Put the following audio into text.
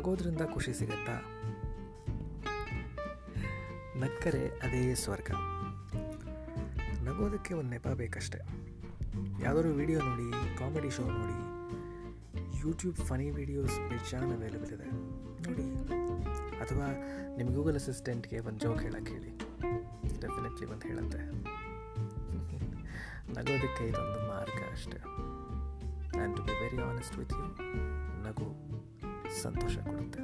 ನಗೋದ್ರಿಂದ ಖುಷಿ ಸಿಗತ್ತಾ? ನಕ್ಕರೆ ಅದೇ ಸ್ವರ್ಗ. ನಗೋದಕ್ಕೆ ಒಂದು ನೆಪ ಬೇಕಷ್ಟೆ. ಯಾವುದಾದ್ರು ವಿಡಿಯೋ ನೋಡಿ, ಕಾಮಿಡಿ ಶೋ ನೋಡಿ ಯೂಟ್ಯೂಬ್ ಫನಿ ವಿಡಿಯೋಸ್ ಬೇಜಾನ್ ಅವೈಲೇಬಲ್ ಇದೆ. ನೋಡಿ. ಅಥವಾ ನಿಮ್ಮ ಗೂಗಲ್ ಅಸಿಸ್ಟೆಂಟ್ಗೆ ಒಂದು ಜೋಕ್ ಹೇಳಕ್ಕೆ ಹೇಳಿ. ಡೆಫಿನೆಟ್ಲಿ ಒಂದು ಹೇಳುತ್ತೆ. ನಗೋದಕ್ಕೆ ಇದೊಂದು ಮಾರ್ಗ ಅಷ್ಟೆ. And to be very honest with you ಸಂತೋಷ ಕೊಡುತ್ತೆ